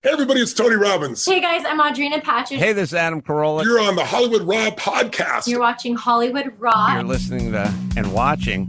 Hey, everybody, it's Tony Robbins. Hey guys, I'm Audrina Patridge. Hey, this is Adam Carolla. You're on the Hollywood Raw podcast. You're watching Hollywood Raw. You're listening to and watching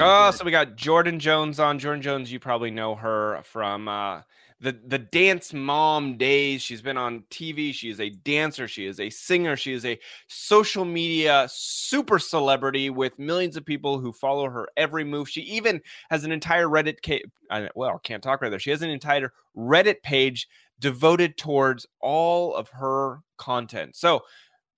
Oh, so we got Jordyn Jones on. Jordyn Jones, you probably know her from uh, the the dance mom days. She's been on TV. She is a dancer. She is a singer. She is a social media super celebrity with millions of people who follow her every move. She even has an entire Reddit. Ca- well, can't talk right there. She has an entire Reddit page devoted towards all of her content. So,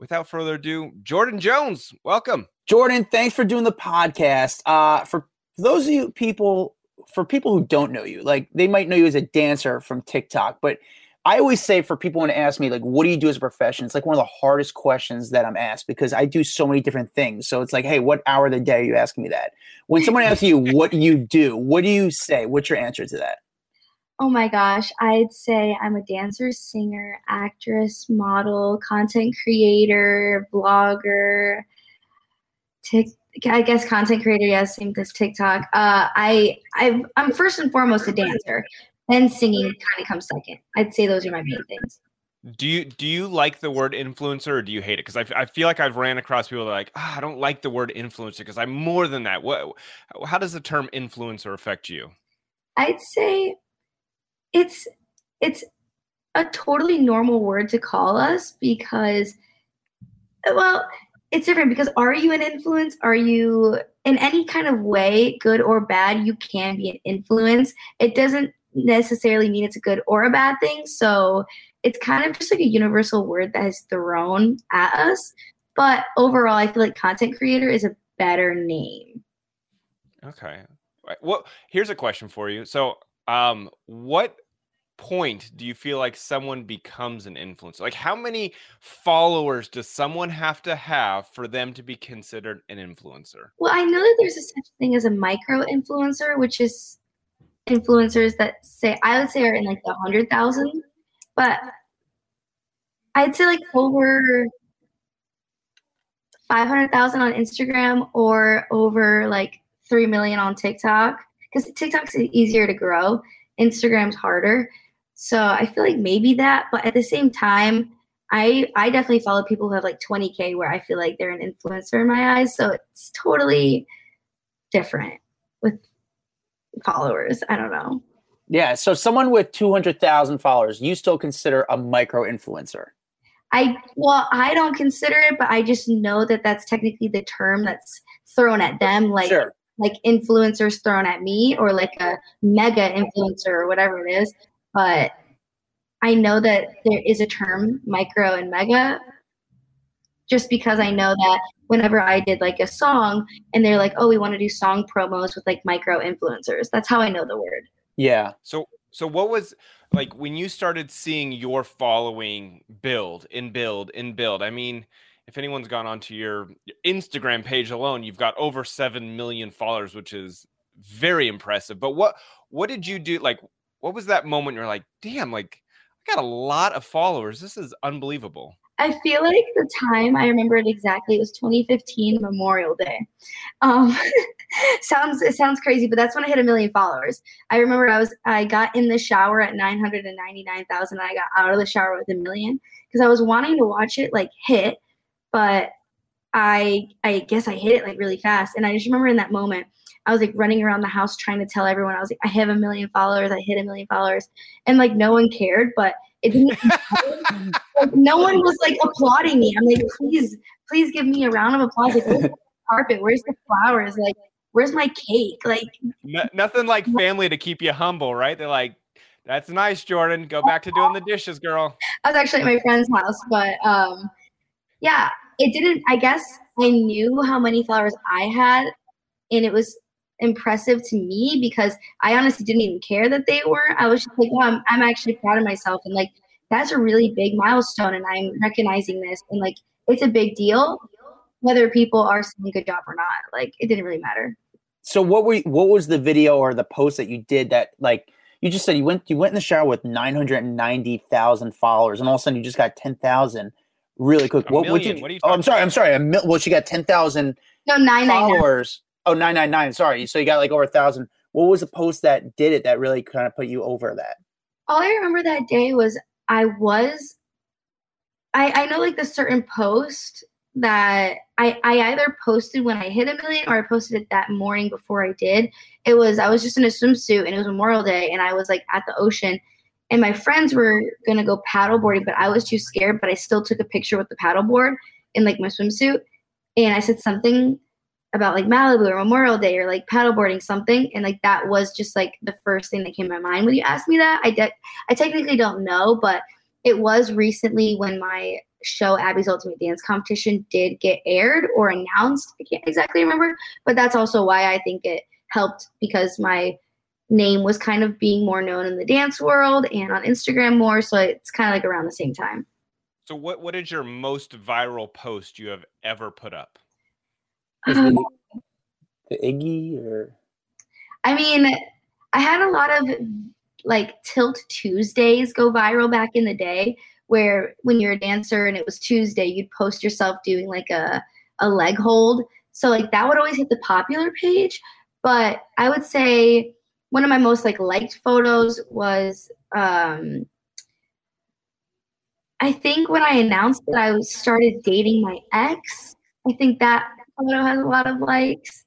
without further ado, Jordyn Jones, welcome. Jordyn, thanks for doing the podcast. Uh, for those of you people, for people who don't know you, like they might know you as a dancer from TikTok, but I always say for people when they ask me like, what do you do as a profession? It's like one of the hardest questions that I'm asked because I do so many different things. So it's like, hey, what hour of the day are you asking me that? When someone asks you what you do, what do you say? What's your answer to that? Oh my gosh, I'd say I'm a dancer, singer, actress, model, content creator, blogger, Tik, I guess content creator, yes, same as TikTok. Uh, I, I, I'm first and foremost a dancer, and singing kind of comes second. I'd say those are my main things. Do you do you like the word influencer or do you hate it? Because I, I feel like I've ran across people that are like, oh, I don't like the word influencer because I'm more than that. What? How does the term influencer affect you? I'd say it's it's a totally normal word to call us because, well, it's different because are you an influence? Are you in any kind of way, good or bad? You can be an influence. It doesn't necessarily mean it's a good or a bad thing. So it's kind of just like a universal word that is thrown at us. But overall, I feel like content creator is a better name. Okay. Well, here's a question for you. So, um, what point do you feel like someone becomes an influencer? Like, how many followers does someone have to have for them to be considered an influencer? Well, I know that there's a such thing as a micro influencer, which is influencers that say I would say are in like the hundred thousand, but I'd say like over five hundred thousand on Instagram or over like three million on TikTok because TikTok's easier to grow. Instagram's harder. So I feel like maybe that, but at the same time, I I definitely follow people who have like 20k where I feel like they're an influencer in my eyes. So it's totally different with followers. I don't know. Yeah, so someone with 200,000 followers, you still consider a micro influencer? I well, I don't consider it, but I just know that that's technically the term that's thrown at them like sure. like influencers thrown at me or like a mega influencer or whatever it is but I know that there is a term micro and mega just because I know that whenever I did like a song and they're like, oh, we want to do song promos with like micro influencers. That's how I know the word. Yeah. So, so what was like when you started seeing your following build and build and build? I mean, if anyone's gone onto your Instagram page alone, you've got over 7 million followers, which is very impressive. But what, what did you do? Like, what was that moment you're like, damn, like I got a lot of followers. This is unbelievable. I feel like the time I remember it exactly. It was 2015 Memorial Day. Um, sounds it sounds crazy, but that's when I hit a million followers. I remember I was I got in the shower at 999,000. I got out of the shower with a million because I was wanting to watch it like hit, but I I guess I hit it like really fast. And I just remember in that moment I was like running around the house trying to tell everyone I was like, I have a million followers, I hit a million followers. And like no one cared, but it didn't. like, no one was like applauding me. I'm like, please, please give me a round of applause. Like, where's the carpet? Where's the flowers? Like, where's my cake? Like, No, nothing like family to keep you humble, right? They're like, "That's nice, Jordyn. Go back to doing the dishes, girl." I was actually at my friend's house, but um, yeah, it didn't. I guess I knew how many flowers I had, and it was impressive to me because I honestly didn't even care that they were. I was just like, "Wow, I'm, I'm actually proud of myself," and like that's a really big milestone, and I'm recognizing this, and like it's a big deal, whether people are saying good job or not. Like it didn't really matter. So what were you, what was the video or the post that you did that like you just said you went you went in the shower with nine hundred and ninety thousand followers and all of a sudden you just got ten thousand really quick. A what, what million. did What are you oh I'm sorry about? I'm sorry a mil, well she got ten thousand No, nine nine nine. followers oh nine nine nine sorry so you got like over a thousand. What was the post that did it that really kind of put you over that? all I remember that day was I was I I know like the certain post that I I either posted when I hit a million or I posted it that morning before I did. It was I was just in a swimsuit and it was Memorial Day and I was like at the ocean and my friends were gonna go paddleboarding, but I was too scared, but I still took a picture with the paddleboard in like my swimsuit and I said something about like Malibu or Memorial Day or like paddleboarding something and like that was just like the first thing that came to my mind when you asked me that. I did I technically don't know, but it was recently when my show Abby's Ultimate Dance Competition did get aired or announced. I can't exactly remember, but that's also why I think it helped because my name was kind of being more known in the dance world and on Instagram more, so it's kind of like around the same time. So, what what is your most viral post you have ever put up? The, the Iggy or I mean, I had a lot of like Tilt Tuesdays go viral back in the day where when you're a dancer and it was Tuesday, you'd post yourself doing like a, a leg hold. So like that would always hit the popular page. But I would say one of my most like liked photos was um I think when I announced that I started dating my ex, I think that photo has a lot of likes.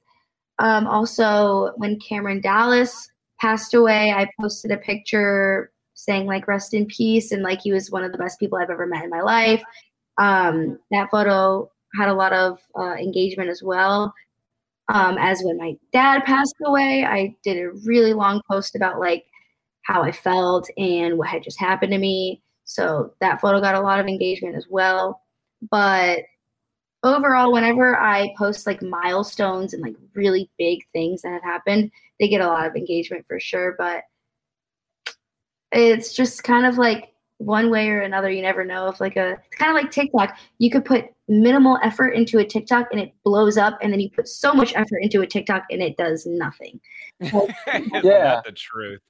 Um, also, when Cameron Dallas passed away, I posted a picture saying like "rest in peace" and like he was one of the best people I've ever met in my life. Um, that photo had a lot of uh, engagement as well. Um, as when my dad passed away, I did a really long post about like how I felt and what had just happened to me. So that photo got a lot of engagement as well. But overall, whenever I post like milestones and like really big things that have happened, they get a lot of engagement for sure. But it's just kind of like one way or another. You never know if like a it's kind of like TikTok. You could put minimal effort into a TikTok and it blows up, and then you put so much effort into a TikTok and it does nothing. Isn't Yeah. that the truth?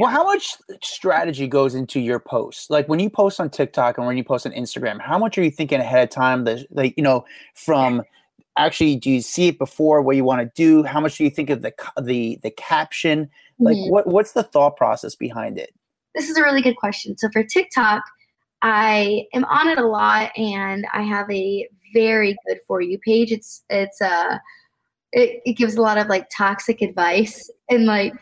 Well, how much strategy goes into your posts? Like when you post on TikTok and when you post on Instagram, how much are you thinking ahead of time? The like you know from actually, do you see it before what you want to do? How much do you think of the the the caption? Like Mhm. what what's the thought process behind it? this is a really good question. So for TikTok, I am on it a lot and I have a very good for you page. It's it's uh it, it gives a lot of like toxic advice and like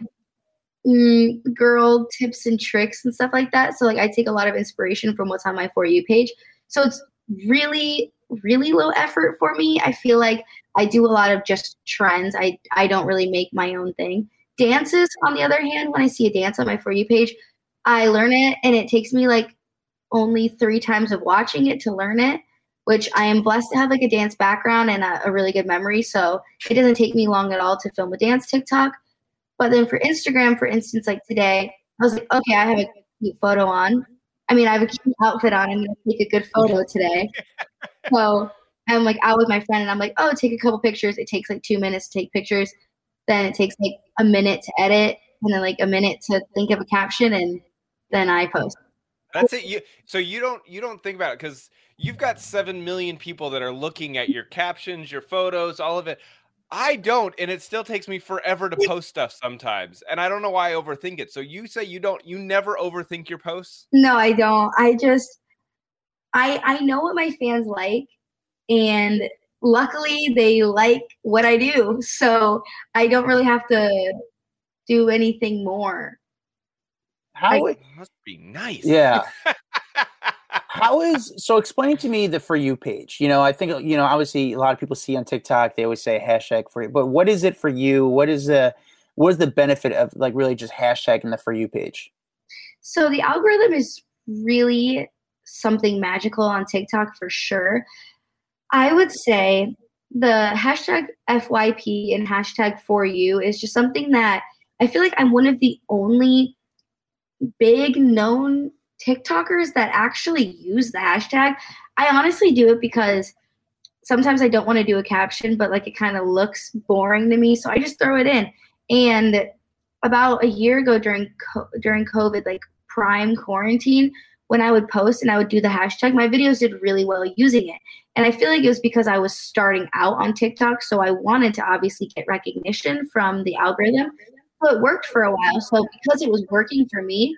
mm, girl tips and tricks and stuff like that. So like I take a lot of inspiration from what's on my for you page. So it's really really low effort for me. I feel like I do a lot of just trends. I I don't really make my own thing. Dances on the other hand, when I see a dance on my for you page, I learn it and it takes me like only three times of watching it to learn it, which I am blessed to have like a dance background and a, a really good memory. So it doesn't take me long at all to film a dance TikTok. But then for Instagram, for instance, like today, I was like, okay, I have a cute photo on. I mean, I have a cute outfit on. I'm going to take a good photo today. so I'm like out with my friend and I'm like, oh, take a couple pictures. It takes like two minutes to take pictures. Then it takes like a minute to edit and then like a minute to think of a caption and then I post. That's it. You so you don't you don't think about it because you've got seven million people that are looking at your captions, your photos, all of it. I don't, and it still takes me forever to post stuff sometimes, and I don't know why I overthink it. So you say you don't, you never overthink your posts. No, I don't. I just I I know what my fans like and luckily they like what I do. So I don't really have to do anything more. How I- it- Must be nice. yeah. how is so? Explain to me the for you page. You know, I think you know. Obviously, a lot of people see on TikTok. They always say hashtag for you, but what is it for you? What is the what is the benefit of like really just hashtagging the for you page? So the algorithm is really something magical on TikTok for sure. I would say the hashtag FYP and hashtag for you is just something that I feel like I'm one of the only big known TikTokers that actually use the hashtag. I honestly do it because sometimes I don't want to do a caption, but like it kind of looks boring to me, so I just throw it in. And about a year ago during during COVID, like prime quarantine, when I would post and I would do the hashtag, my videos did really well using it. And I feel like it was because I was starting out on TikTok, so I wanted to obviously get recognition from the algorithm. So it worked for a while. So because it was working for me,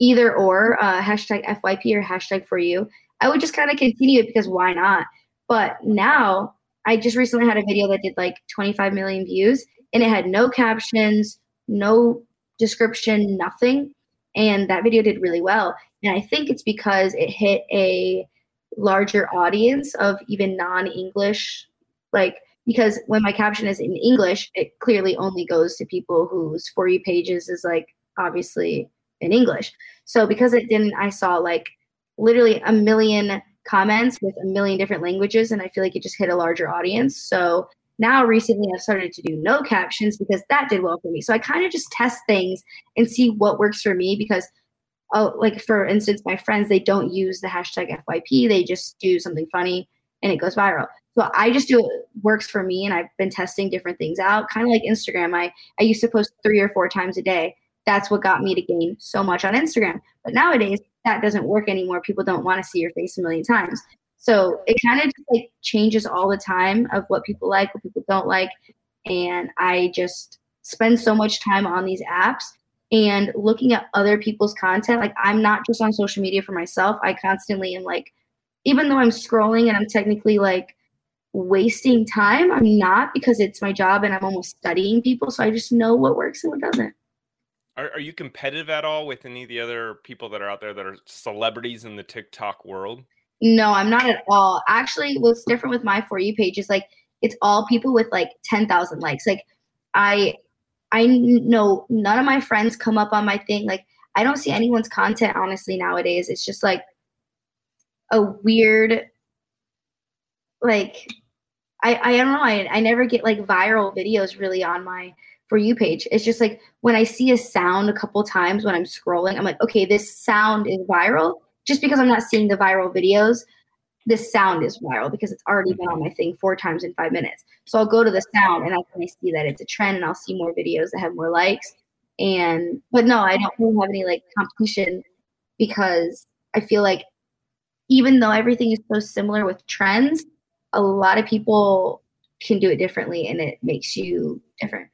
either or uh, hashtag FYP or hashtag for you, I would just kind of continue it because why not? But now I just recently had a video that did like 25 million views and it had no captions, no description, nothing. And that video did really well. And I think it's because it hit a larger audience of even non English, like, because when my caption is in English, it clearly only goes to people whose For You pages is like obviously in English. So because it didn't, I saw like literally a million comments with a million different languages, and I feel like it just hit a larger audience. So now recently I've started to do no captions because that did well for me. So I kind of just test things and see what works for me because oh like for instance my friends they don't use the hashtag FYP they just do something funny and it goes viral. So I just do it works for me and I've been testing different things out kind of like Instagram. I I used to post 3 or 4 times a day. That's what got me to gain so much on Instagram. But nowadays that doesn't work anymore. People don't want to see your face a million times. So it kind of just like changes all the time of what people like, what people don't like. And I just spend so much time on these apps and looking at other people's content. Like I'm not just on social media for myself. I constantly am like, even though I'm scrolling and I'm technically like wasting time, I'm not because it's my job and I'm almost studying people. So I just know what works and what doesn't. Are, are you competitive at all with any of the other people that are out there that are celebrities in the TikTok world? No, I'm not at all. Actually, what's different with my for you page is like it's all people with like 10,000 likes. Like I I know none of my friends come up on my thing. Like I don't see anyone's content honestly nowadays. It's just like a weird like I I don't know. I I never get like viral videos really on my for you page. It's just like when I see a sound a couple times when I'm scrolling, I'm like, okay, this sound is viral just because I'm not seeing the viral videos, this sound is viral because it's already been on my thing four times in five minutes. So I'll go to the sound and kind of see that it's a trend and I'll see more videos that have more likes. And but no, I don't really have any like competition because I feel like even though everything is so similar with trends, a lot of people can do it differently and it makes you different.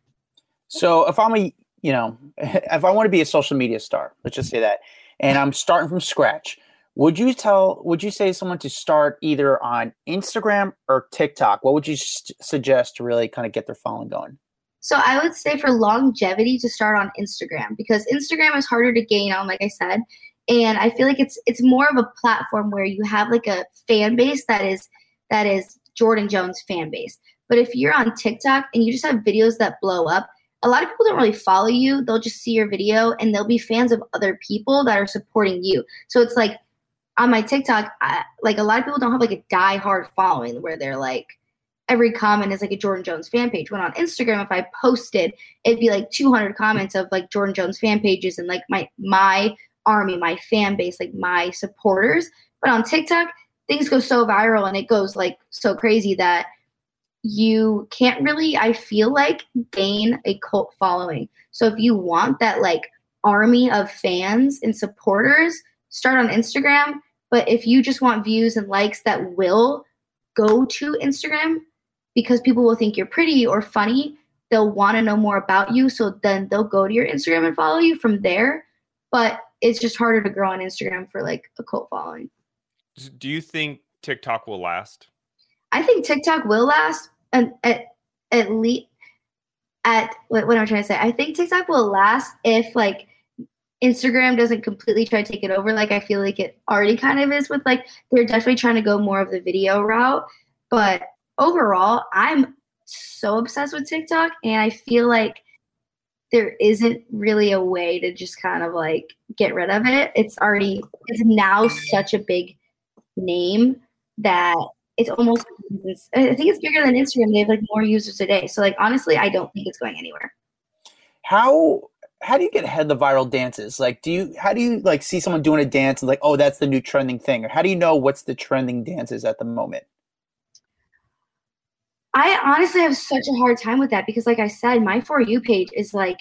So if I'm a you know, if I want to be a social media star, let's just say that, and I'm starting from scratch, would you tell, would you say someone to start either on Instagram or TikTok? What would you suggest to really kind of get their following going? So I would say for longevity to start on Instagram because Instagram is harder to gain on, like I said. And I feel like it's it's more of a platform where you have like a fan base that is that is Jordyn Jones fan base. But if you're on TikTok and you just have videos that blow up, a lot of people don't really follow you. They'll just see your video and they'll be fans of other people that are supporting you. So it's like on my TikTok, I, like a lot of people don't have like a die-hard following where they're like every comment is like a Jordyn Jones fan page. When on Instagram, if I posted, it'd be like 200 comments of like Jordyn Jones fan pages and like my my army, my fan base, like my supporters. But on TikTok, things go so viral and it goes like so crazy that you can't really, I feel like, gain a cult following. So if you want that like army of fans and supporters, start on Instagram. But if you just want views and likes that will go to Instagram because people will think you're pretty or funny, they'll want to know more about you. So then they'll go to your Instagram and follow you from there. But it's just harder to grow on Instagram for like a cult following. Do you think TikTok will last? I think TikTok will last, Um, and at at least at what, what I'm trying to say. I think TikTok will last if like Instagram doesn't completely try to take it over, like I feel like it already kind of is with like they're definitely trying to go more of the video route. But overall, I'm so obsessed with TikTok and I feel like there isn't really a way to just kind of like get rid of it. It's already it's now such a big name that it's almost I think it's bigger than Instagram. They have like more users a day. So like honestly, I don't think it's going anywhere. How how do you get ahead of the viral dances? Like, do you how do you like see someone doing a dance and like, oh, that's the new trending thing, or how do you know what's the trending dances at the moment? I honestly have such a hard time with that because, like I said, my For You page is like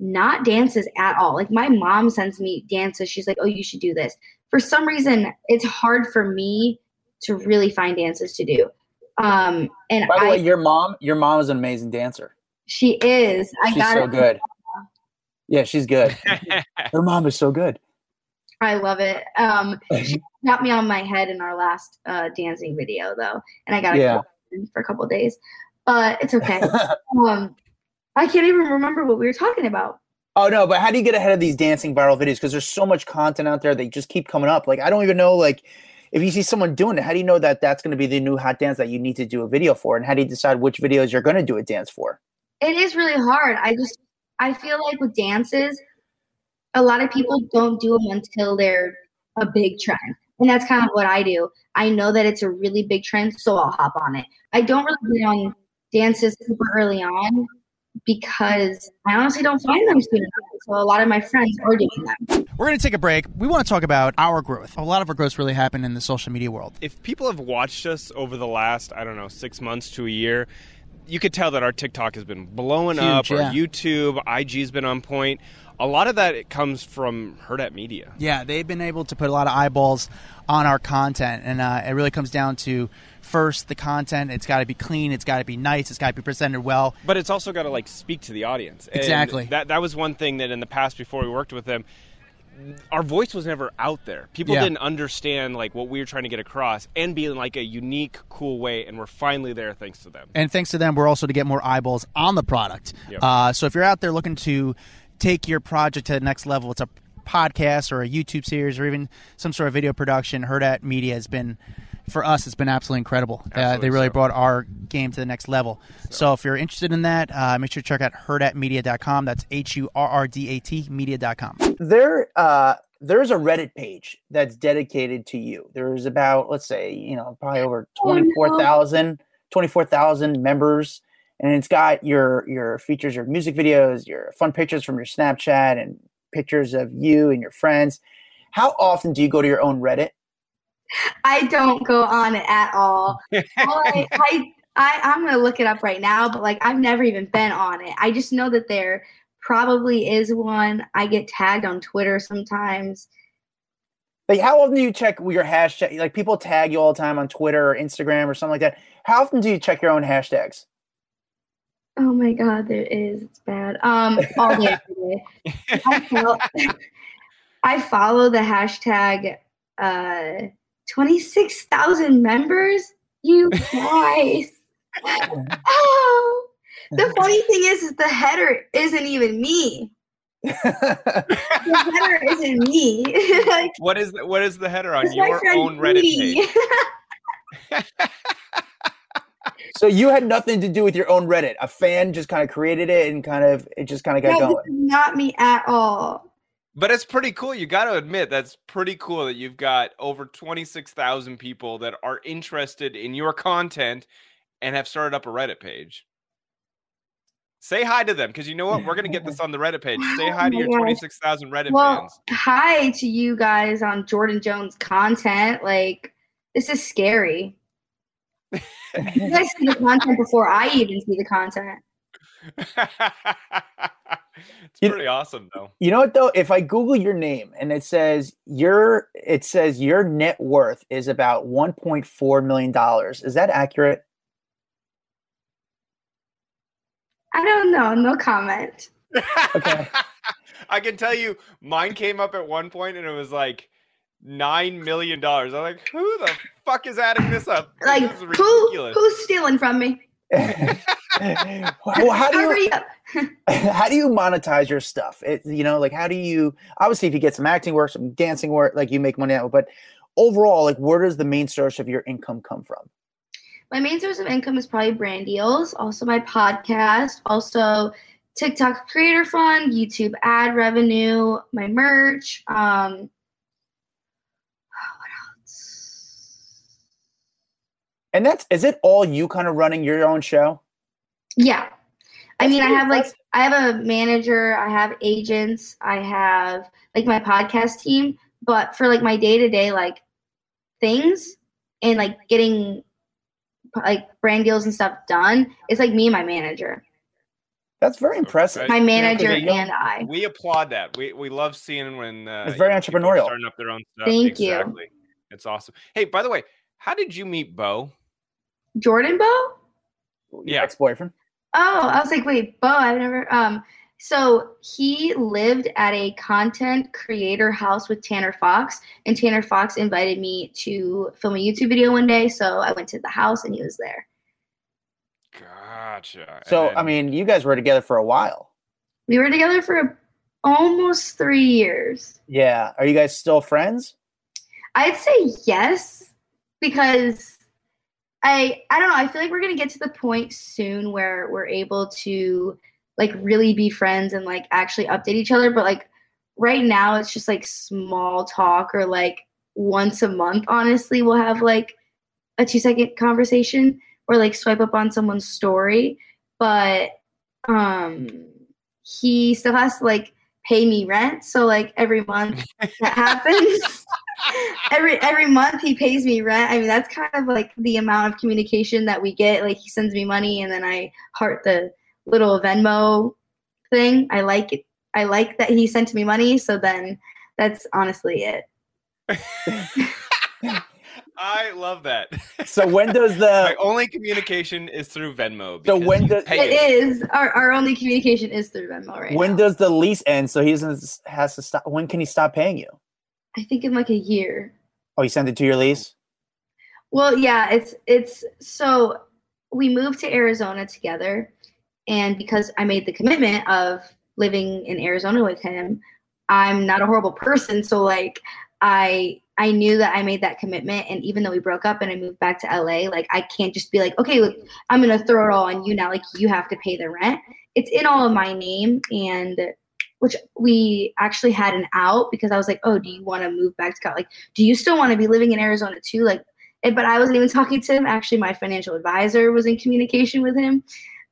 not dances at all. Like, my mom sends me dances. She's like, oh, you should do this. For some reason, it's hard for me to really find dances to do. Um, and By the I, way, your mom, your mom is an amazing dancer. she is. I She's got so it. good. Yeah, she's good. Her mom is so good. I love it. Um, she got me on my head in our last uh, dancing video, though, and I got a Yeah. yeah. for a couple days. But it's okay. um, I can't even remember what we were talking about. Oh no, but how do you get ahead of these dancing viral videos? Because there's so much content out there that just keep coming up. Like I don't even know, like if you see someone doing it, how do you know that that's going to be the new hot dance that you need to do a video for? And how do you decide which videos you're going to do a dance for? It is really hard. I just I feel like with dances, a lot of people don't do them until they're a big trend. And that's kind of what I do. I know that it's a really big trend, so I'll hop on it. I don't really get on dances super early on because I honestly don't find them soon enough. So a lot of my friends are doing them. We're going to take a break. We want to talk about our growth. A lot of our growth really happened in the social media world. if people have watched us over the last, I don't know, six months to a year, you could tell that our TikTok has been blowing Huge, up, yeah. our YouTube, IG's been on point. A lot of that it comes from Hurrdat Media. Yeah, they've been able to put a lot of eyeballs on our content, and uh, it really comes down to first the content. It's got to be clean. It's got to be nice. It's got to be presented well. But it's also got to like speak to the audience. And Exactly. That that was one thing that in the past before we worked with them, our voice was never out there. People Yeah. didn't understand like what we were trying to get across and be in like a unique, cool way. And we're finally there thanks to them. And thanks to them, we're also to get more eyeballs on the product. Yep. Uh, so if you're out there looking to take your project to the next level, it's a podcast or a YouTube series or even some sort of video production. Hurrdat Media has been, for us, it's been absolutely incredible. uh, they really so. brought our game to the next level. So, if you're interested in that, uh, make sure to check out hurrdatmedia.com. That's H U R R D A T media.com. There, uh, there's a Reddit page that's dedicated to you. There's about, let's say, you know, probably over Oh, no. 24,000 24,000 members. And it's got your your features, your music videos, your fun pictures from your Snapchat, and pictures of you and your friends. How often do you go to your own Reddit? I don't go on it at all. All I, I, I, I'm gonna look it up right now, but like I've never even been on it. I just know that there probably is one. I get tagged on Twitter sometimes. Like, how often do you check your hashtag? Like, people tag you all the time on Twitter or Instagram or something like that. How often do you check your own hashtags? Oh my god, there is. It's bad. Um, all day. I follow, I follow the hashtag uh, 26,000 members. You guys. oh, the funny thing is, is the header isn't even me. The header isn't me. like, What is the, what is the header on your own Reddit Judy. page? so you had nothing to do with your own Reddit. A fan just kind of created it and kind of it just kind of got no, going. not me at all. But it's pretty cool. You got to admit that's pretty cool that you've got over 26,000 people that are interested in your content and have started up a Reddit page. Say hi to them because you know what? We're going to get this on the Reddit page. Say hi to your 26,000 Reddit Well, fans. hi to you guys on Jordyn Jones content. Like, this is scary. You guys see the content before I even see the content. it's You- pretty awesome though. You know what though? If I Google your name and it says your it says your net worth is about one point four million dollars, is that accurate? I don't know. No comment. Okay. I can tell you, mine came up at one point and it was like nine million dollars. I'm like, who the fuck is adding this up? Like, this is who who's stealing from me? well, how do you how do you monetize your stuff? It, you know, like how do you obviously if you get some acting work, some dancing work, like you make money out, but overall, like where does the main source of your income come from? My main source of income is probably brand deals, also my podcast, also TikTok creator fund, YouTube ad revenue, my merch. Um, And that's is it all you kind of running your own show? Yeah. I That's mean, I have like. I have a manager, I have agents, I have like my podcast team, but for like my day-to-day like things and like getting like brand deals and stuff done, it's like me and my manager. That's very impressive. Right. My manager you're and I. We applaud that. We we love seeing when uh, It's very you know, entrepreneurial. starting up their own stuff. Thank you. It's awesome. Hey, by the way, how did you meet Bo? Jordyn Bo? Your Yeah. ex-boyfriend. Oh, I was like, wait, Bo, I've never um so he lived at a content creator house with Tanner Fox, and Tanner Fox invited me to film a YouTube video one day. So I went to the house and he was there. Gotcha. So then- I mean, you guys were together for a while. We were together for almost three years. Yeah. Are you guys still friends? I'd say yes because I I don't know. I feel like we're gonna get to the point soon where we're able to like really be friends and like actually update each other. But like right now, it's just like small talk or like once a month. Honestly, we'll have like a two second conversation or like swipe up on someone's story. But um, he still has to like pay me rent. So like every month that happens. Every every month he pays me rent. I mean that's kind of like the amount of communication that we get. Like he sends me money and then I heart the little Venmo thing. I like it. I like that he sent me money. So then that's honestly it. I love that. So when does My the only communication is through Venmo. So when you does- pay It is our, our only communication is through Venmo right when now. does the lease end? So he doesn't has to stop. When can he stop paying you? I think in like a year. Oh, you sent it to your lease. Well, yeah, it's it's so we moved to Arizona together and because I made the commitment of living in Arizona with him, I'm not a horrible person, so like I I knew that I made that commitment and even though we broke up and I moved back to LA, like I can't just be like, "Okay, look, I'm going to throw it all on you now, like you have to pay the rent." It's in all of my name and which we actually had an out because I was like, "Oh, do you want to move back to Cal- like do you still want to be living in Arizona too?" Like but I wasn't even talking to him. Actually, my financial advisor was in communication with him,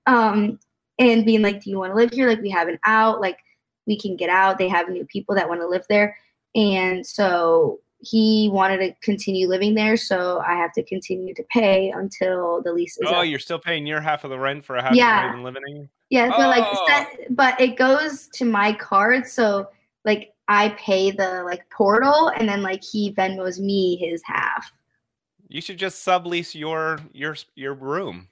um, and being like, "Do you want to live here? Like, we have an out. Like, we can get out. They have new people that want to live there." And so he wanted to continue living there, so I have to continue to pay until the lease is Oh, up. you're still paying your half of the rent for a house Yeah. you're not even living in? Yeah, but like, Oh. that, but it goes to my card, so like I pay the like portal, and then like he Venmos me his half. You should just sublease your your your room.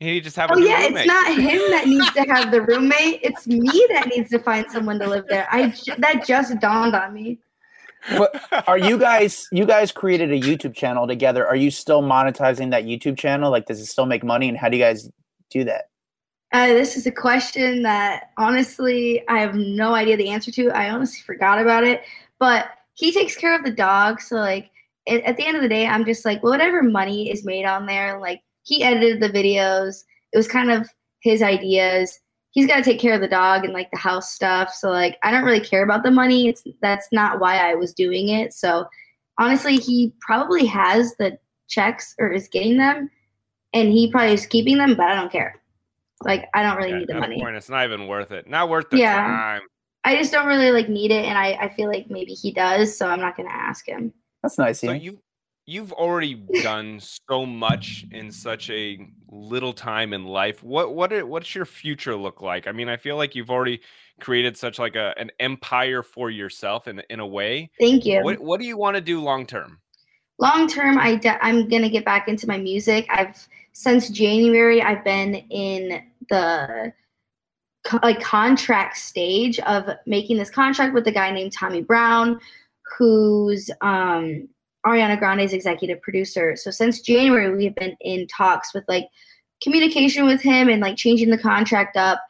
You just have Oh new yeah, roommate. it's not him that needs to have the roommate. It's me that needs to find someone to live there. I ju- that just dawned on me. But are you guys you guys created a YouTube channel together? Are you still monetizing that YouTube channel? Like, does it still make money? And how do you guys do that? Uh, this is a question that honestly I have no idea the answer to. I honestly forgot about it. But he takes care of the dog, so like at, at the end of the day, I'm just like whatever money is made on there. Like he edited the videos. It was kind of his ideas. He's got to take care of the dog and like the house stuff. So like I don't really care about the money. It's that's not why I was doing it. So honestly, he probably has the checks or is getting them, and he probably is keeping them, but I don't care. Like I don't really Yeah, need the money. point, it's not even worth it. Not worth the Yeah. time. I just don't really like need it, and I, I feel like maybe he does, so I'm not gonna ask him. That's nice. So Yeah. you you've already done so much in such a little time in life. What what are- what's your future look like? I mean, I feel like you've already created such like a an empire for yourself in in a way. Thank you. What what do you want to do long term? Long term, I de- I'm gonna get back into my music. I've since January, I've been in the like contract stage of making this contract with a guy named Tommy Brown, who's um, Ariana Grande's executive producer. So since January, we've been in talks with like communication with him and like changing the contract up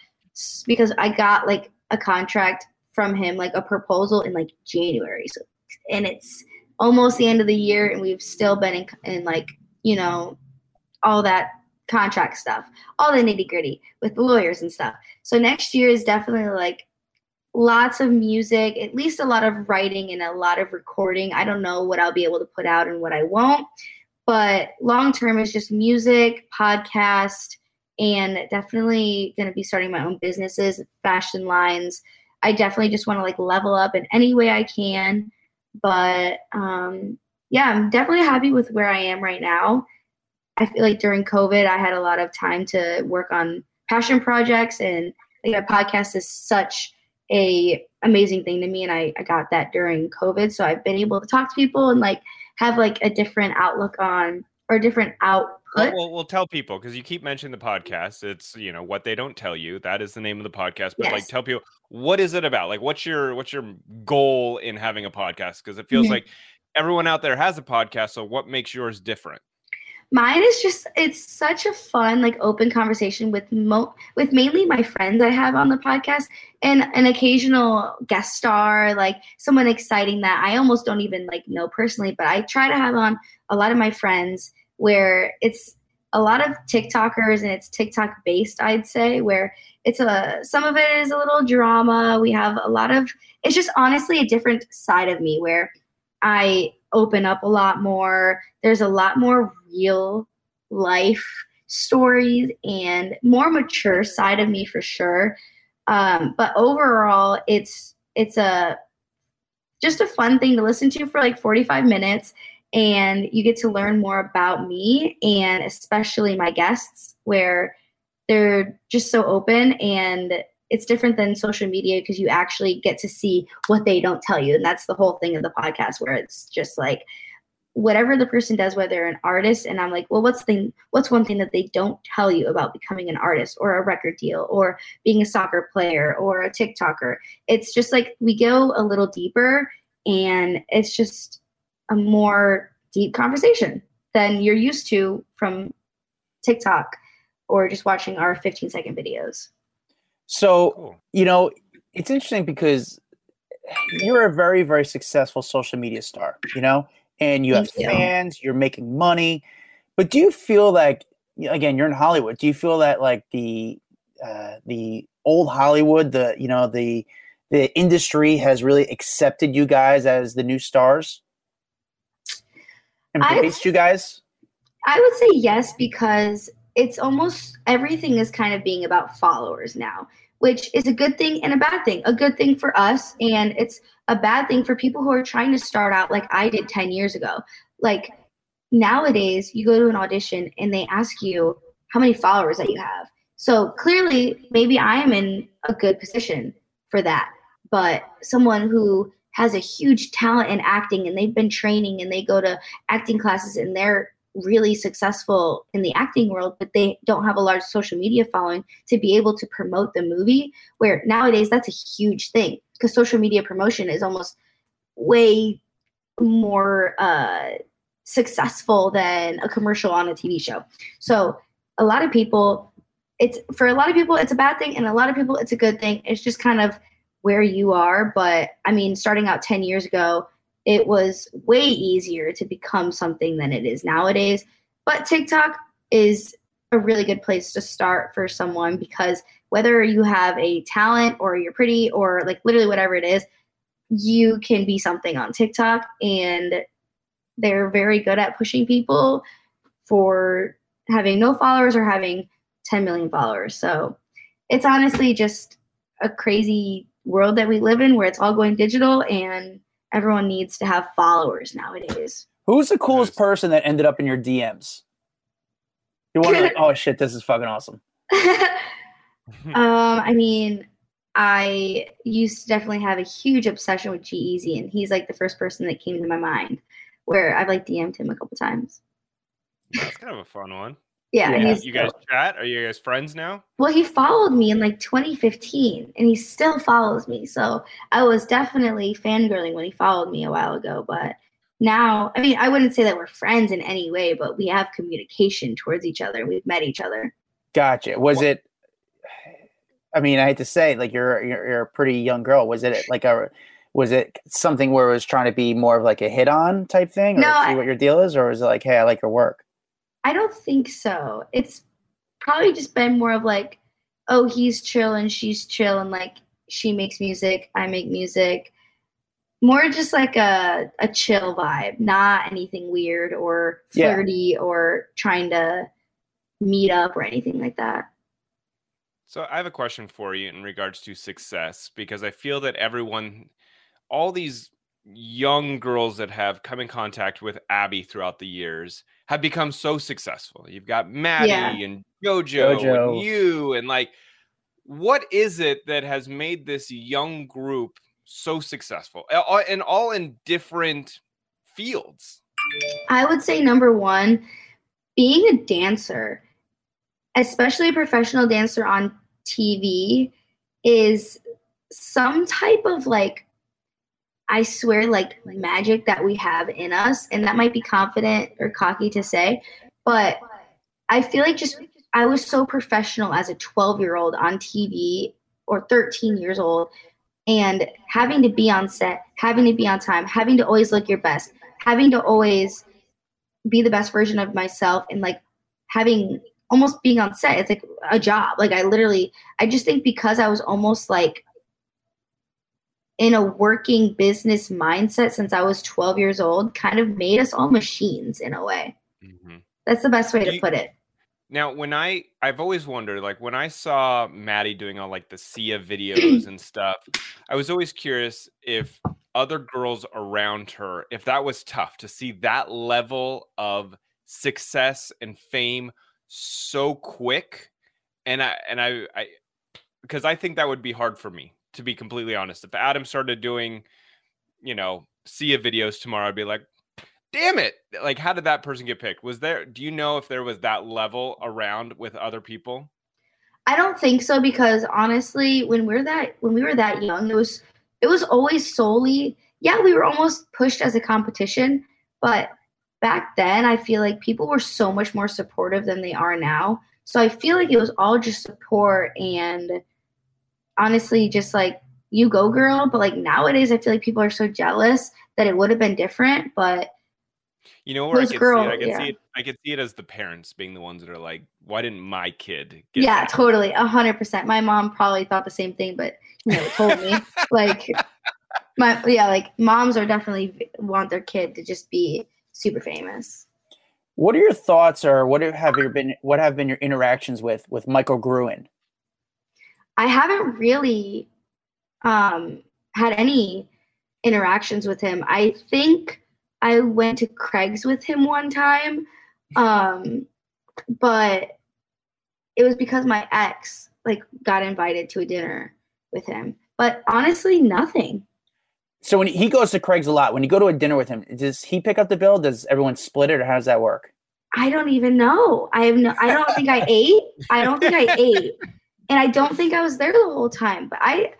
because I got like a contract from him, like a proposal in like January. So, and it's almost the end of the year, and we've still been in, in like you know all that contract stuff, all the nitty gritty with the lawyers and stuff. So next year is definitely like lots of music, at least a lot of writing and a lot of recording. I don't know what I'll be able to put out and what I won't, but long term is just music, podcast, and definitely going to be starting my own businesses, fashion lines. I definitely just want to like level up in any way I can. But um, yeah, I'm definitely happy with where I am right now. I feel like during COVID, I had a lot of time to work on passion projects, and like a podcast is such a amazing thing to me, and I, I got that during COVID. So I've been able to talk to people and like have like a different outlook on or a different output. Well, we'll, we'll tell people because you keep mentioning the podcast. It's you know what they don't tell you. That is the name of the podcast. But like, tell people what is it about? Like, what's your what's your goal in having a podcast? Because it feels Mhm. like everyone out there has a podcast. So what makes yours different? Mine is just it's such a fun like open conversation with mo with mainly my friends I have on the podcast and an occasional guest star like someone exciting that I almost don't even like know personally but I try to have on a lot of my friends where it's a lot of TikTokers and it's TikTok based I'd say where it's a some of it is a little drama we have a lot of it's just honestly a different side of me where I open up a lot more. There's a lot more real life stories and more mature side of me for sure. Um, but overall, it's it's a just a fun thing to listen to for like 45 minutes, and you get to learn more about me and especially my guests, where they're just so open and it's different than social media because you actually get to see what they don't tell you and that's the whole thing of the podcast where it's just like whatever the person does whether they're an artist and i'm like well what's thing what's one thing that they don't tell you about becoming an artist or a record deal or being a soccer player or a tiktoker? It's just like we go a little deeper and it's just a more deep conversation than you're used to from tiktok or just watching our 15 second videos. So Cool. you know, it's interesting because you're a very, very successful social media star, you know, and you have you. fans, you're making money. But do you feel like, again, you're in Hollywood? Do you feel that like the uh, the old Hollywood, the you know the the industry has really accepted you guys as the new stars, I- embraced you guys? I would say yes because it's almost everything is kind of being about followers now, which is a good thing and a bad thing. A good thing for us, and it's a bad thing for people who are trying to start out like I did 10 years ago. Like nowadays, you go to an audition and they ask you how many followers that you have. So clearly, maybe I am in a good position for that. But someone who has a huge talent in acting and they've been training and they go to acting classes and they're really successful in the acting world, but they don't have a large social media following to be able to promote the movie. Where nowadays that's a huge thing because social media promotion is almost way more uh, successful than a commercial on a TV show. So a lot of people, it's for a lot of people it's a bad thing, and a lot of people it's a good thing. It's just kind of where you are. But I mean, starting out ten years ago, it was way easier to become something than it is nowadays. But TikTok is a really good place to start for someone because whether you have a talent or you're pretty or like literally whatever it is, you can be something on TikTok and they're very good at pushing people for having no followers or having 10 million followers. So it's honestly just a crazy world that we live in where it's all going digital and everyone needs to have followers nowadays. Who's the coolest person that ended up in your DMs? You want to like, oh shit, this is fucking awesome. um, I mean, I used to definitely have a huge obsession with G-Eazy, and he's like the first person that came to my mind where I've like DM'd him a couple times. That's kind of a fun one. Yeah, Yeah. he's You guys chat? Are you guys friends now? well, he followed me in like 2015, and he still follows me. So I was definitely fangirling when he followed me a while ago, but now, I mean, I wouldn't say that we're friends in any way, but we have communication towards each other. We've met each other. Gotcha. Was it I mean, I hate to say, like you're you're, you're a pretty young girl. Was it like a was it something where it was trying to be more of like a hit on type thing, or No, see what your deal is, or was it like, hey, I like your work? I don't think so. It's probably just been more of like, oh, he's chill and she's chill and like she makes music, I make music. More just like a a chill vibe, not anything weird or Yeah. flirty or trying to meet up or anything like that. So I have a question for you in regards to success because I feel that everyone, all these young girls that have come in contact with Abby throughout the years have become so successful. You've got Maddie Yeah. and JoJo, JoJo. and you and like what is it that has made this young group so successful A- and all in different fields? I would say number one, being a dancer, especially a professional dancer on TV, is some type of like, I swear, like magic that we have in us. And that might be confident or cocky to say, but I feel like just I was so professional as a 12 year old on TV or 13 years old and having to be on set, having to be on time, having to always look your best, having to always be the best version of myself and like having almost being on set it's like a job like i literally i just think because i was almost like in a working business mindset since i was 12 years old kind of made us all machines in a way. Mm-hmm. That's the best way Do to put it. Now, when I I've always wondered, like when I saw Maddie doing all like the Sia videos and stuff, I was always curious if other girls around her, if that was tough to see that level of success and fame so quick. And I and I I because I think that would be hard for me, to be completely honest. If Adam started doing, you know, Sia videos tomorrow, I'd be like, damn it like how did that person get picked was there do you know if there was that level around with other people I don't think so because honestly, when we're that when we were that young, it was it was always solely yeah, we were almost pushed as a competition, but back then I feel like people were so much more supportive than they are now. So I feel like it was all just support and honestly just like you go girl, but like nowadays I feel like people are so jealous that it would have been different, but you know where i could girl- see it i could yeah. see it i could see it as the parents being the ones that are like why didn't my kid get yeah, that?" totally, a hundred percent. My mom probably thought the same thing, but she never told me. like, my yeah, like moms are definitely want their kid to just be super famous. What are your thoughts, or what have your been what have been your interactions with with Michael Gruen? I haven't really um, had any interactions with him. I think I went to Craig's with him one time, um, but it was because my ex like got invited to a dinner with him. But honestly, nothing. So when he goes to Craig's a lot, when you go to a dinner with him, does he pick up the bill? Does everyone split it, or how does that work? I don't even know. I have no. I don't think I ate. I don't think I ate, and I don't think I was there the whole time. But I,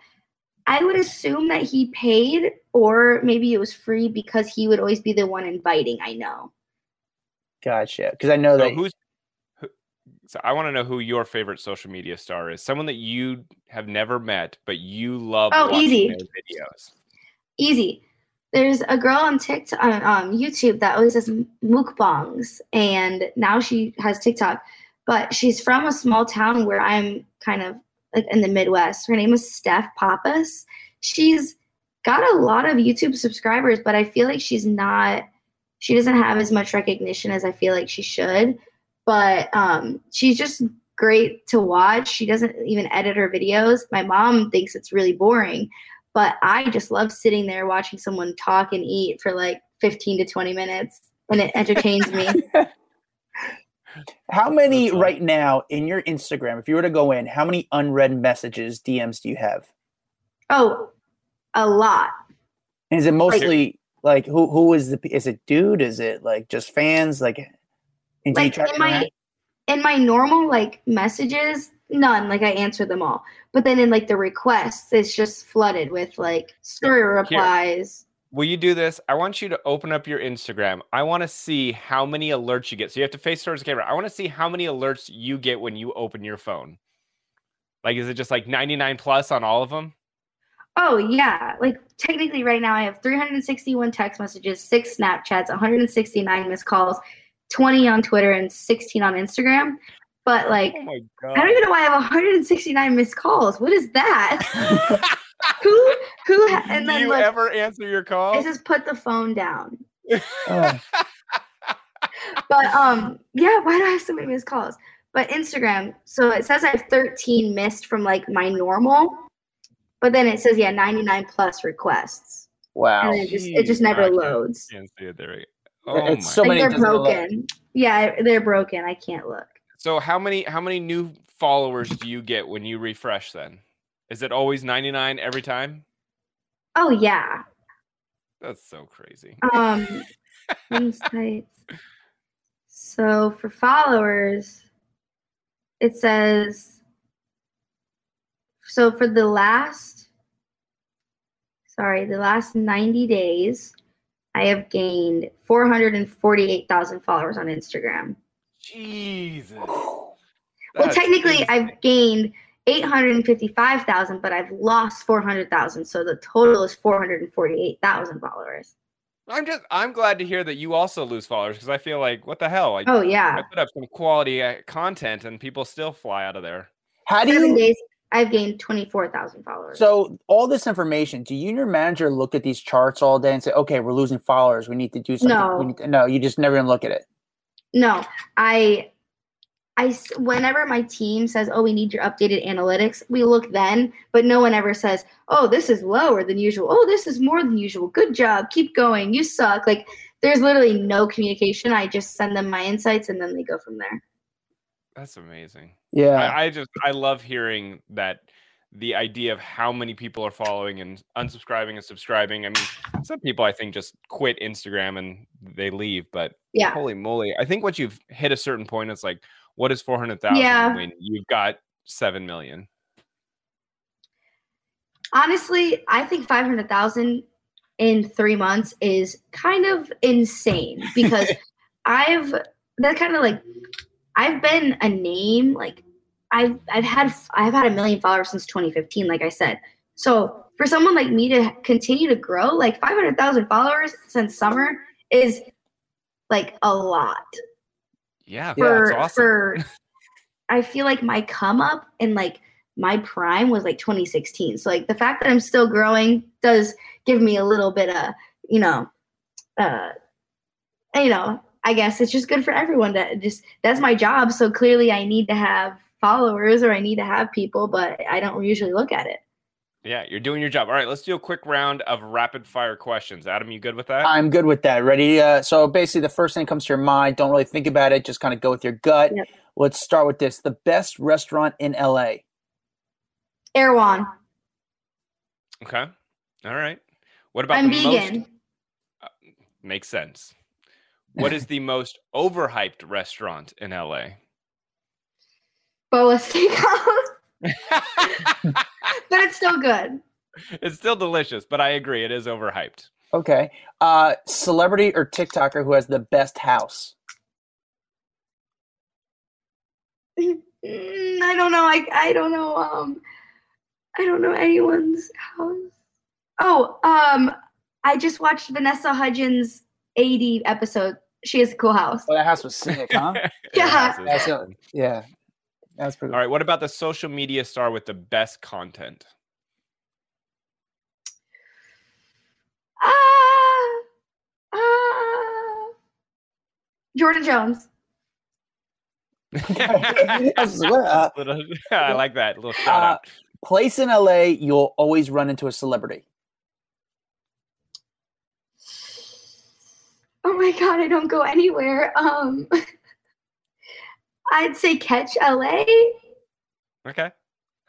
I would assume that he paid, or maybe it was free because he would always be the one inviting. I know. Gotcha. Because I know so that who's who, so i want to know who your favorite social media star is someone that you have never met but you love Oh, watching easy. their videos Easy. There's a girl on TikTok, on um, YouTube that always does mukbangs, and now she has TikTok. But she's from a small town where I'm kind of like in the Midwest. Her name is Steph Pappas. She's got a lot of YouTube subscribers, but I feel like she's not. She doesn't have as much recognition as I feel like she should. But um, she's just great to watch. She doesn't even edit her videos. My mom thinks it's really boring, but I just love sitting there watching someone talk and eat for like 15 to 20 minutes and it entertains me. how many right now in your Instagram, if you were to go in, how many unread messages, DMs do you have? Oh, a lot. And is it mostly like who who is the is it dude? Is it like just fans? Like, and Like in my interact? in my normal like messages, none. Like I answer them all. But then in like the requests, it's just flooded with like story replies. Will you do this? I want you to open up your Instagram. I want to see how many alerts you get. So you have to face towards the camera. I want to see how many alerts you get when you open your phone. Like, is it just like 99 plus on all of them? Oh yeah, like technically right now I have 361 text messages, six Snapchats, 169 missed calls, 20 on Twitter, and 16 on Instagram. But like, Oh my god! I don't even know why I have 169 missed calls. What is that? who who? Ha- and Do you look, ever answer your it call? says put the phone down. Oh. But um, yeah, why do I have so many missed calls? But Instagram, so it says I have 13 missed from like my normal, but then it says yeah 99 plus requests, Wow. and then it just it just never I loads. Can't see it there. Oh It's my. so like many they're doesn't look. broken. Yeah, they're broken. I can't look. So how many how many new followers do you get when you refresh? Then is it always 99 every time? Oh yeah. That's so crazy. Um, insights. So for followers, it says. So for the last, sorry, the last ninety days, I have gained four hundred and forty-eight thousand followers on Instagram. Jesus. well, technically, insane. I've gained eight hundred and fifty-five thousand, but I've lost four hundred thousand. So the total is four hundred and forty-eight thousand followers. I'm just I'm glad to hear that you also lose followers because I feel like what the hell? Like, Oh yeah, I put up some quality uh, content and people still fly out of there. How do seven you? days. I've gained twenty-four thousand followers. So all this information, do you and your manager look at these charts all day and say, "Okay, we're losing followers. We need to do something." No. We need to, no, you just never even look at it. No, I, I, s- whenever my team says, "Oh, we need your updated analytics," we look then, but no one ever says, "Oh, this is lower than usual." Oh, this is more than usual. Good job. Keep going. You suck. Like, there's literally no communication. I just send them my insights, and then they go from there. That's amazing. Yeah. I, I just I love hearing that the idea of how many people are following and unsubscribing and subscribing. I mean, some people I think just quit Instagram and they leave, but Yeah. holy moly. I think once you've hit a certain point, it's like, what is 400,000 Yeah. when you've got 7 million? Honestly, I think five hundred thousand in three months is kind of insane because I've that kind of like I've been a name like I've I've had I've had a million followers since 2015, like I said. So for someone like me to continue to grow, like 500,000 followers since summer is like a lot Yeah, for awesome. for I feel like my come up and like my prime was like 2016. So like the fact that I'm still growing does give me a little bit of, you know, uh you know, I guess it's just good for everyone to just that's my job. So clearly I need to have followers or I need to have people, but I don't usually look at it. Yeah, you're doing your job. All right, let's do a quick round of rapid fire questions. Adam, you good with that? I'm good with that. Ready? Uh, so basically, the first thing that comes to your mind, don't really think about it. Just kind of go with your gut. Yep. Let's start with this: the best restaurant in LA. Erewhon. okay. All right. What about I'm the vegan. most makes sense. What is the most overhyped restaurant in LA? Boa Steakhouse. but it's still good. it's still delicious, but I agree it is overhyped. Okay. Uh, celebrity or TikToker who has the best house? Mm, I don't know. I I don't know. Um, I don't know anyone's house. Oh, um, I just watched Vanessa Hudgens' AD episode. She has a cool house. Well, that house was sick, huh? Yeah. That's yeah. That's pretty. All right. What about the social media star with the best content? Ah, ah. Jordyn Jones. That's what, uh, Little- I like that little shout uh, out. place in LA you'll always run into a celebrity. Oh my god, I don't go anywhere. Um, I'd say catch LA. Okay.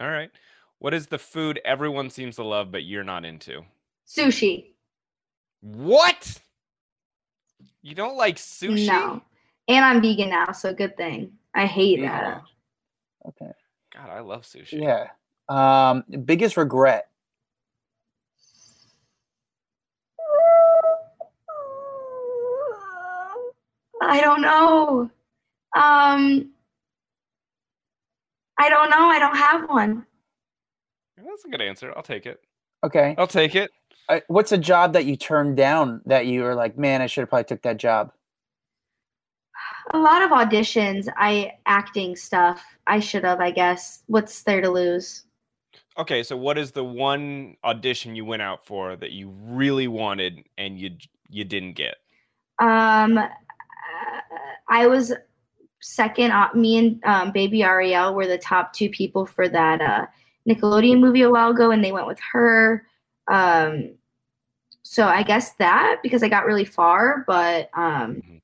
All right. What is the food everyone seems to love but you're not into? Sushi. What? You don't like sushi? No. And I'm vegan now, so good thing. I hate that. Okay. God, I love sushi. Yeah. Um, biggest regret. I don't know. Um, I don't know. I don't have one. That's a good answer. I'll take it. Okay. I'll take it. Uh, what's a job that you turned down that you were like, man, I should have probably took that job? A lot of auditions, I acting stuff. I should have, I guess. What's there to lose? Okay, so what is the one audition you went out for that you really wanted and you you didn't get? Um, I was second. Uh, me and um, Baby Ariel were the top two people for that uh, Nickelodeon movie a while ago, and they went with her. Um, so I guess that because I got really far, but um, Mm-hmm.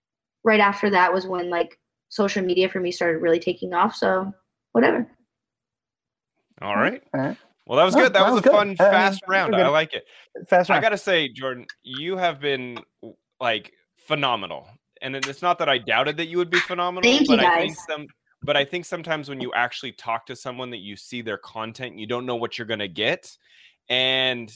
right after that was when like social media for me started really taking off. So whatever. All right. All right. Well, that was No, good. That, that was, was a good. fun, Uh, fast we're round. I like it. Fast round. I gotta say, Jordyn, you have been like phenomenal, and it's not that I doubted that you would be phenomenal, Thank you, but I think guys. some, but I think sometimes when you actually talk to someone that you see their content, you don't know what you're gonna get, and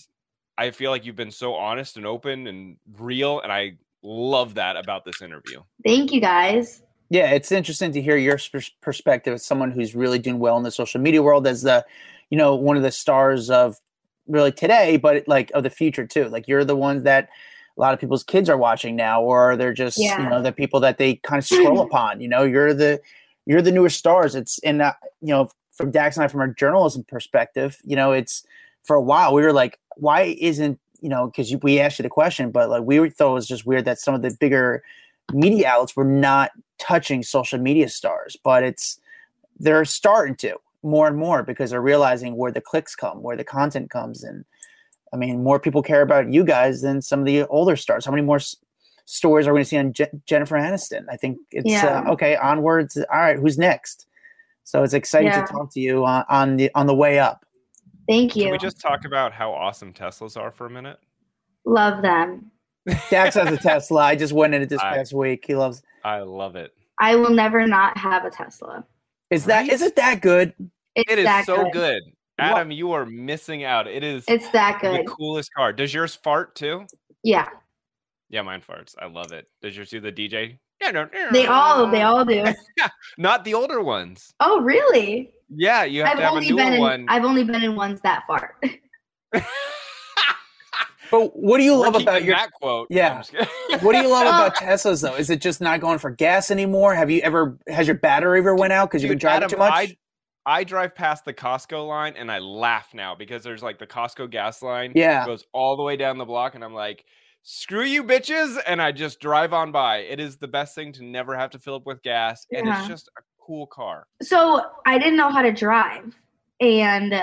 I feel like you've been so honest and open and real, and I love that about this interview. Thank you guys. Yeah, it's interesting to hear your perspective as someone who's really doing well in the social media world as the, you know, one of the stars of really today, but like of the future too. Like you're the ones that a lot of people's kids are watching now, or they're just, Yeah. you know, the people that they kind of scroll upon. You know, you're the you're the newest stars. It's and uh, you know, from Dax and I, from our journalism perspective, you know, it's for a while we were like, why isn't you know, because we asked you the question, but like we thought it was just weird that some of the bigger media outlets were not touching social media stars, but it's they're starting to more and more because they're realizing where the clicks come, where the content comes, and I mean, more people care about you guys than some of the older stars. How many more s- stories are we going to see on Je- Jennifer Aniston? I think it's Yeah. uh, okay. Onwards. All right, who's next? So it's exciting Yeah. to talk to you on, on the on the way up. Thank you. Can we just talk about how awesome Teslas are for a minute? Love them. Dax has a Tesla. I just went in it this I- past week. He loves. I love it. I will never not have a Tesla. Is that Right? is it that good? It's It is so good. good. What? Adam, you are missing out. It is It's that the good. coolest car. Does yours fart too? Yeah. Yeah, mine farts. I love it. Does yours do the DJ? Yeah, no. They all they all do. Not the older ones. Oh really? Yeah, you have I've to have a only newer been in one. I've only been in ones that far. But what do you We're love about your that quote. Yeah. I'm just kidding. What do you love about Teslas though? Is it just not going for gas anymore? Have you ever has your battery ever went out because you've been driving Adam, too much? I, I drive past the Costco line and I laugh now because there's like the Costco gas line. Yeah. Goes all the way down the block and I'm like, screw you bitches. And I just drive on by. It is the best thing to never have to fill up with gas. And it's just a cool car. so I didn't know how to drive and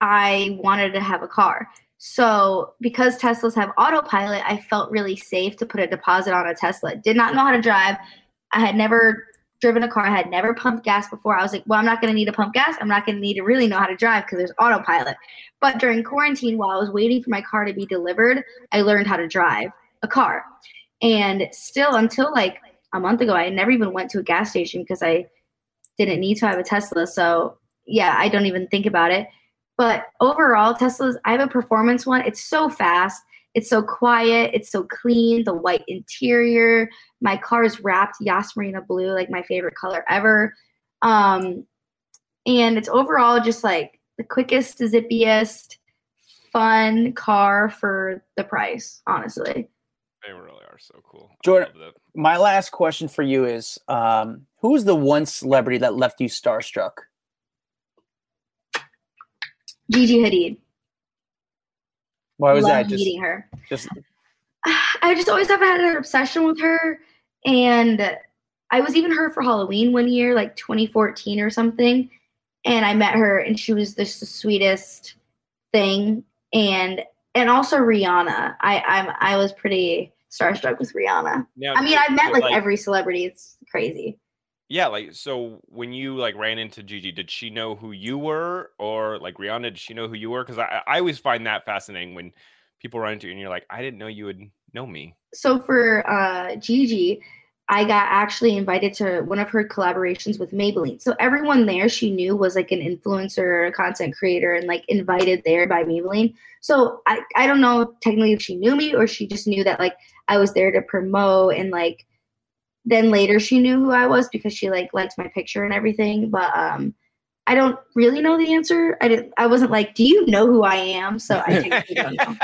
I wanted to have a car. So because Teslas have autopilot, I felt really safe to put a deposit on a Tesla. Did not know how to drive. I had never driven a car. I had never pumped gas before. I was like, well, I'm not going to need to pump gas. I'm not going to need to really know how to drive because there's autopilot. But during quarantine, while I was waiting for my car to be delivered, I learned how to drive a car. And still, until like a month ago, I never even went to a gas station because I didn't need to have a Tesla. So yeah, I don't even think about it. But overall, Teslas, I have a performance one. It's so fast. It's so quiet. It's so clean. The white interior. My car is wrapped Yas Marina blue, like my favorite color ever. Um, and it's overall just like the quickest, zippiest, fun car for the price, honestly. They really are so cool. Jordyn- My last question for you is um, who's the one celebrity that left you starstruck? Gigi Hadid. Why was Love that? Just, meeting her. just I just always have had an obsession with her. And I was even her for Halloween one year, like 2014 or something. And I met her and she was just the sweetest thing. And and also Rihanna. I I'm I was pretty starstruck with Rihanna. Now, I mean, I've met but, like every celebrity. It's crazy. Yeah, like so when you like ran into Gigi, did she know who you were, or like Rihanna, did she know who you were? Because I, I always find that fascinating when people run into you and you're like, I didn't know you would know me. so for uh, Gigi, I got actually invited to one of her collaborations with Maybelline. So everyone there she knew was like an influencer, a content creator, and like invited there by Maybelline. So I, I don't know technically if she knew me or she just knew that like I was there to promote and like then later she knew who I was because she like liked my picture and everything. But um I don't really know the answer. I didn't. I wasn't like, "Do you know who I am?" So I think you don't know.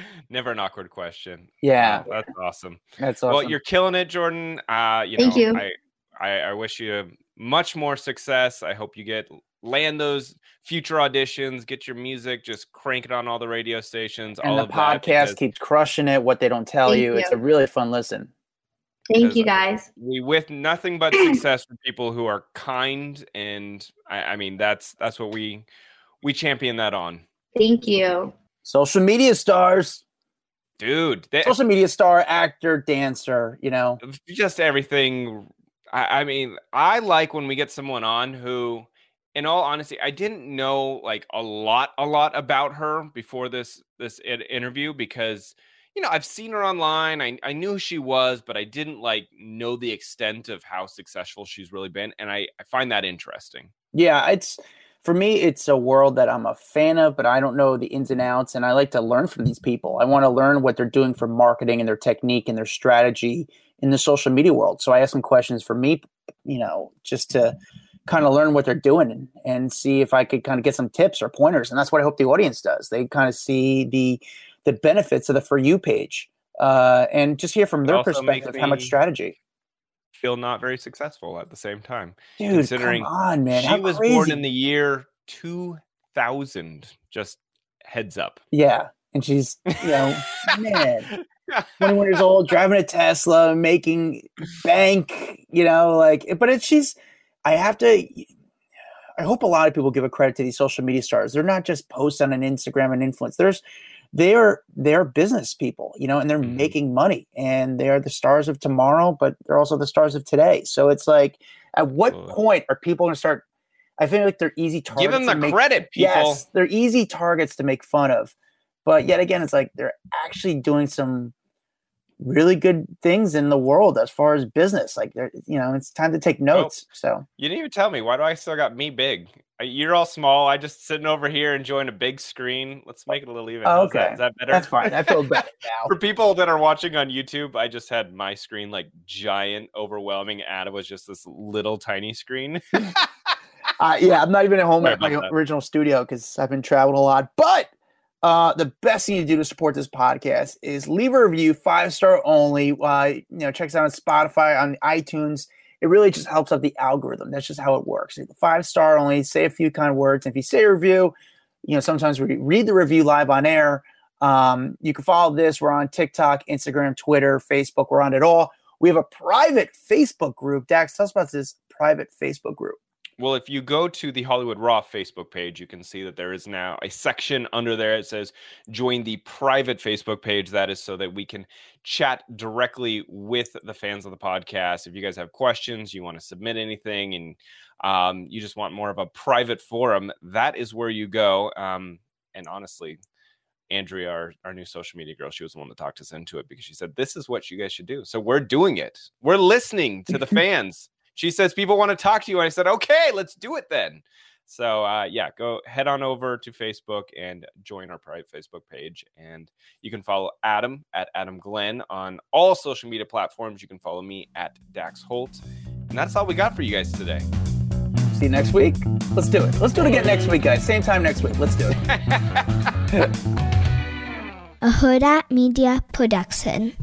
Never an awkward question. Yeah. Oh, that's awesome. That's awesome. Well, you're killing it, Jordyn. Uh, you Thank know, you. I, I, I wish you much more success. I hope you get land those future auditions, get your music, just crank it on all the radio stations. and all the of podcast keeps crushing it. What they don't tell Thank you. It's a really fun listen. Thank you, guys. we with nothing but success for people who are kind, and I, I mean that's that's what we we champion that on, Thank you. Social media stars, dude. They, social media star, actor, dancer. You know, just everything. I, I mean, I like when we get someone on who, in all honesty, I didn't know like a lot, a lot about her before this this interview because you know I've seen her online. I I knew who she was, but I didn't like know the extent of how successful she's really been, and I I find that interesting. yeah, it's for me. It's a world that I'm a fan of, but I don't know the ins and outs, and I like to learn from these people. I want to learn what they're doing for marketing and their technique and their strategy in the social media world. So I ask some questions for me, you know, just to kind of learn what they're doing and, and see if I could kind of get some tips or pointers. And that's what I hope the audience does. They kind of see the the benefits of the for you page uh, and just hear from their perspective how much strategy. Feel not very successful at the same time. Dude, considering come on, man. she How was crazy. born in the year 2000. Just heads up. Yeah. And she's, you know, man, 21 years old, driving a Tesla, making bank, you know, like, but it's, she's, I have to, I hope a lot of people give a credit to these social media stars. They're not just posts on an Instagram and influence. There's, they're, they're business people, you know, and they're Mhm. making money and they're the stars of tomorrow, but they're also the stars of today. So it's like, at what point are people going to start? I feel like they're easy targets. Give them the make- credit, people. Yes, they're easy targets to make fun of. But yet again, it's like they're actually doing some really good things in the world as far as business. Like they're, you know, it's time to take notes. So You didn't even tell me. Why do I still got me big? You're all small. I just sitting over here enjoying a big screen. Let's make it a little even. Oh, okay. Is that better? that's fine. I feel better now. For people that are watching on YouTube, I just had my screen like giant, overwhelming. Ada was just this little tiny screen. Uh, yeah, I'm not even at home Sorry at my that. original studio because I've been traveling a lot. But uh, the best thing to do to support this podcast is leave a review, five star only. Uh, you know, check us out on Spotify, on iTunes. It really just helps out the algorithm. That's just how it works. Five star only. Say a few kind words. If you say a review, you know, sometimes we read the review live on air. Um, you can follow this. We're on TikTok, Instagram, Twitter, Facebook. We're on it all. We have a private Facebook group. Dax, tell us about this private Facebook group. Well, if you go to the Hollywood Raw Facebook page, you can see that there is now a section under there. It says join the private Facebook page. That is so that we can chat directly with the fans of the podcast. If you guys have questions, you want to submit anything, and um, you just want more of a private forum, that is where you go. Um, and honestly, Andrea, our, our new social media girl, she was the one that talked us into it because she said, This is what you guys should do. So we're doing it. We're listening to the fans. She says, People want to talk to you. And I said, Okay, let's do it then. So uh, yeah, go head on over to Facebook and join our private Facebook page. And you can follow Adam at Adam Glenn on all social media platforms. You can follow me at Dax Holt. And that's all we got for you guys today. See you next week. Let's do it. Let's do it again next week, guys. Same time next week. Let's do it. a Hurrdat Media Production.